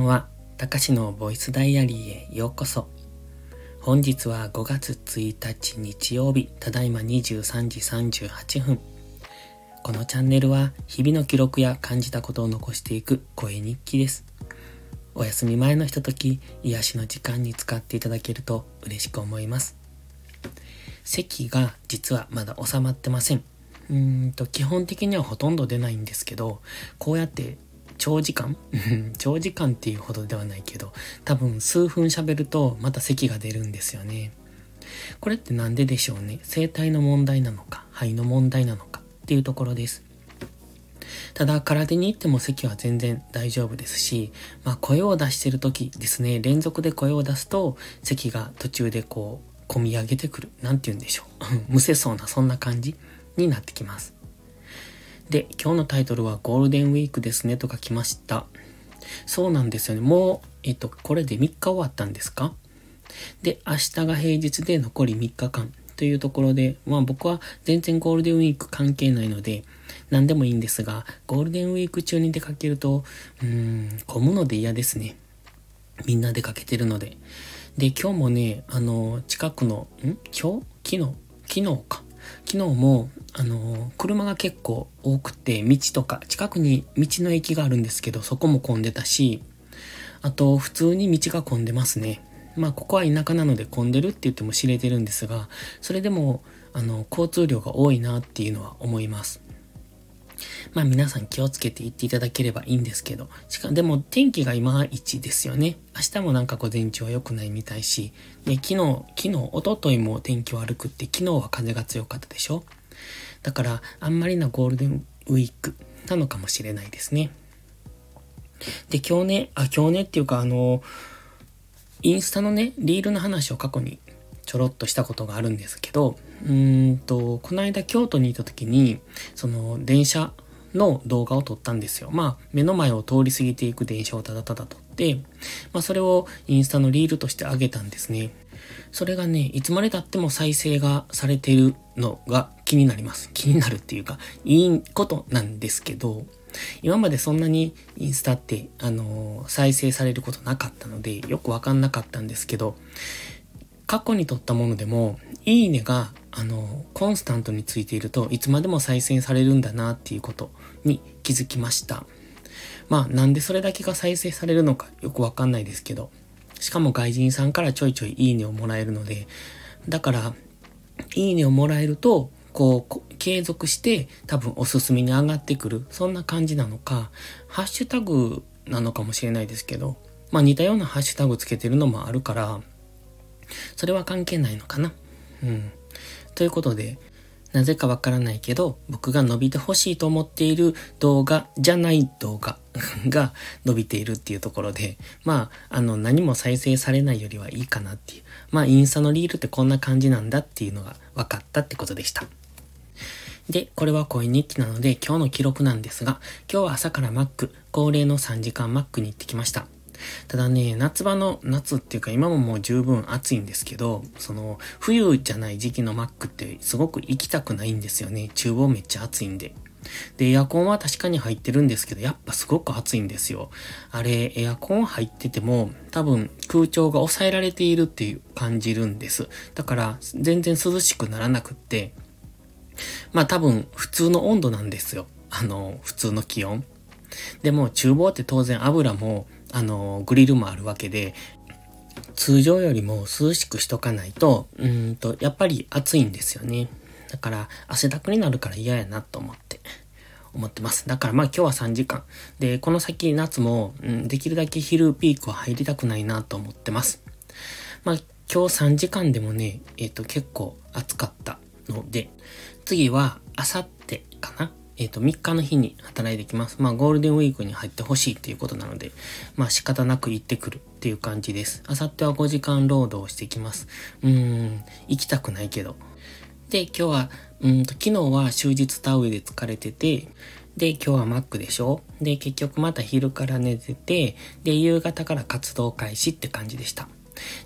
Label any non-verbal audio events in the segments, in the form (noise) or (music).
んは、たかしのボイスダイアリーへようこそ。本日は5月1日日曜日、ただいま23時38分。このチャンネルは、日々の記録や感じたことを残していく声日記です。お休み前のひととき、癒しの時間に使っていただけると嬉しく思います。咳が実はまだ収まってません。うんと、基本的にはほとんど出ないんですけど、こうやって長時間？(laughs) 長時間っていうほどではないけど、多分数分喋るとまた咳が出るんですよね。これってなんででしょうね？声帯の問題なのか、肺の問題なのかっていうところです。ただ、空手に行っても咳は全然大丈夫ですし、まあ声を出してる時ですね、連続で声を出すと、咳が途中でこう、込み上げてくる。なんて言うんでしょう？(laughs) むせそうな、そんな感じになってきます。で、今日のタイトルはゴールデンウィークですねとか来ました。そうなんですよね。もう、えっと、これで3日終わったんですか？で、明日が平日で残り3日間というところで、まあ僕は全然ゴールデンウィーク関係ないので、何でもいいんですが、ゴールデンウィーク中に出かけると、うーん、混むので嫌ですね。みんな出かけてるので。で、今日もね、あの、近くの、ん？今日？昨日？昨日か。昨日も、あの、車が結構多くて、道とか、近くに道の駅があるんですけど、そこも混んでたし、あと、普通に道が混んでますね。まあ、ここは田舎なので混んでるって言っても知れてるんですが、それでも、あの、交通量が多いなっていうのは思います。まあ皆さん気をつけて行っていただければいいんですけど、しかもでも天気がいまいちですよね。明日もなんか午前中は良くないみたいし、で、昨日、昨日、おとといも天気悪くって、昨日は風が強かったでしょだから、あんまりなゴールデンウィークなのかもしれないですね。で、今日ね、あ、今日ねっていうかあの、インスタのね、リールの話を過去にちょろっとしたことがあるんですけど、うんと、この間京都にいた時に、その電車の動画を撮ったんですよ。まあ、目の前を通り過ぎていく電車をただただ撮って、まあ、それをインスタのリールとして上げたんですね。それがね、いつまで経っても再生がされているのが気になります。気になるっていうか、いいことなんですけど、今までそんなにインスタって、あのー、再生されることなかったので、よくわかんなかったんですけど、過去に撮ったものでも、いいねが、あの、コンスタントについているといつまでも再生されるんだなっていうことに気づきました。まあ、なんでそれだけが再生されるのかよくわかんないですけど、しかも外人さんからちょいちょいいいねをもらえるので、だから、いいねをもらえると、こう、継続して多分おすすめに上がってくる。そんな感じなのか、ハッシュタグなのかもしれないですけど、まあ似たようなハッシュタグつけてるのもあるから、それは関係ないのかな。うん。ということで、なぜかわからないけど、僕が伸びてほしいと思っている動画じゃない動画 (laughs) が伸びているっていうところで、まあ、あの、何も再生されないよりはいいかなっていう。まあ、インスタのリールってこんな感じなんだっていうのが分かったってことでした。で、これは声日記なので今日の記録なんですが、今日は朝からマック、恒例の3時間マックに行ってきました。ただね、夏場の夏っていうか今ももう十分暑いんですけど、その冬じゃない時期のマックってすごく行きたくないんですよね。厨房めっちゃ暑いんで。で、エアコンは確かに入ってるんですけど、やっぱすごく暑いんですよ。あれ、エアコン入ってても、多分空調が抑えられているっていう感じるんです。だから、全然涼しくならなくって、まあ多分普通の温度なんですよ。あの、普通の気温。でも厨房って当然油もあの、グリルもあるわけで、通常よりも涼しくしとかないと、うんと、やっぱり暑いんですよね。だから、汗だくになるから嫌やなと思って、思ってます。だからまあ今日は3時間。で、この先夏も、うん、できるだけ昼ピークは入りたくないなと思ってます。まあ今日3時間でもね、えっ、ー、と結構暑かったので、次はあさってかな？えっ、ー、と、3日の日に働いてきます。まあ、ゴールデンウィークに入ってほしいっていうことなので、まあ、仕方なく行ってくるっていう感じです。あさっては5時間労働してきます。うーん、行きたくないけど。で、今日は、うんと、昨日は終日田植えで疲れてて、で、今日はマックでしょ？で、結局また昼から寝てて、で、夕方から活動開始って感じでした。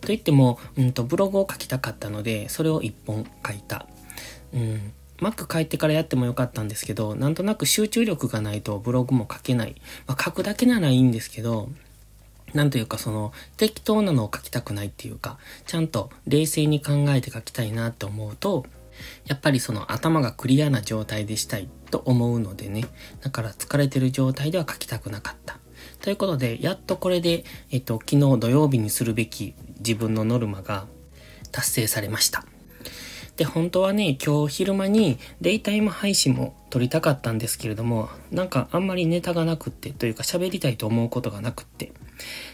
と言っても、うんと、ブログを書きたかったので、それを一本書いた。うん、Mac 帰ってからやってもよかったんですけど、なんとなく集中力がないとブログも書けない。まあ、書くだけならいいんですけど、なんというかその適当なのを書きたくないっていうか、ちゃんと冷静に考えて書きたいなって思うと、やっぱりその頭がクリアな状態でしたいと思うのでね。だから疲れてる状態では書きたくなかった。ということで、やっとこれで、えっと、昨日土曜日にするべき自分のノルマが達成されました。で、本当はね、今日昼間にデイタイム配信も撮りたかったんですけれども、なんかあんまりネタがなくって、というか喋りたいと思うことがなくって、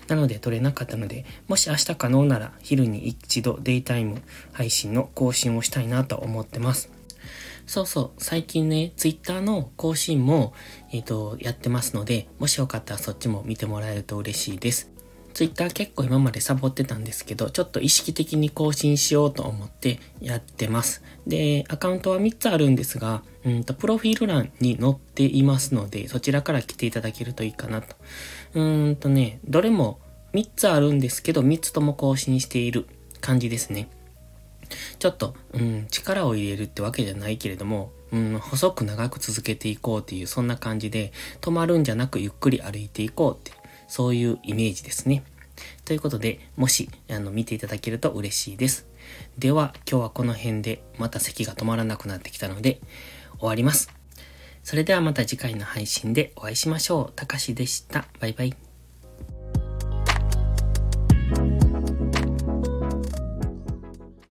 なので撮れなかったので、もし明日可能なら昼に一度デイタイム配信の更新をしたいなと思ってます。そうそう、最近ね、ツイッターの更新も、えっ、ー、と、やってますので、もしよかったらそっちも見てもらえると嬉しいです。ツイッター結構今までサボってたんですけど、ちょっと意識的に更新しようと思ってやってます。で、アカウントは3つあるんですが、うんと、プロフィール欄に載っていますので、そちらから来ていただけるといいかなと。うーんとね、どれも3つあるんですけど、3つとも更新している感じですね。ちょっと、うん、力を入れるってわけじゃないけれども、うん、細く長く続けていこうっていう、そんな感じで、止まるんじゃなくゆっくり歩いていこうってそういうイメージですね。ということで、もし、あの、見ていただけると嬉しいです。では、今日はこの辺で、また咳が止まらなくなってきたので、終わります。それではまた次回の配信でお会いしましょう。たかしでした。バイバイ。